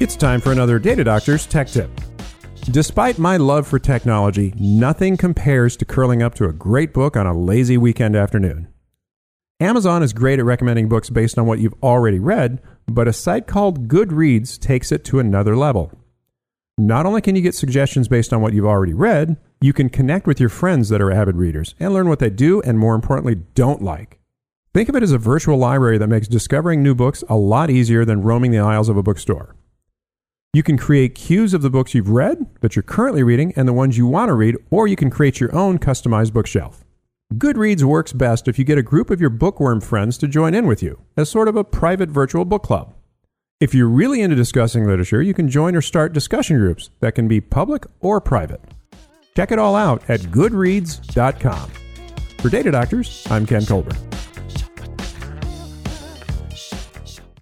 It's time for another Data Doctors Tech Tip. Despite my love for technology, nothing compares to curling up to a great book on a lazy weekend afternoon. Amazon is great at recommending books based on what you've already read, but a site called Goodreads takes it to another level. Not only can you get suggestions based on what you've already read, you can connect with your friends that are avid readers and learn what they do and, more importantly, don't like. Think of it as a virtual library that makes discovering new books a lot easier than roaming the aisles of a bookstore. You can create queues of the books you've read, that you're currently reading, and the ones you want to read, or you can create your own customized bookshelf. Goodreads works best if you get a group of your bookworm friends to join in with you, as sort of a private virtual book club. If you're really into discussing literature, you can join or start discussion groups that can be public or private. Check it all out at goodreads.com. For Data Doctors, I'm Ken Colburn.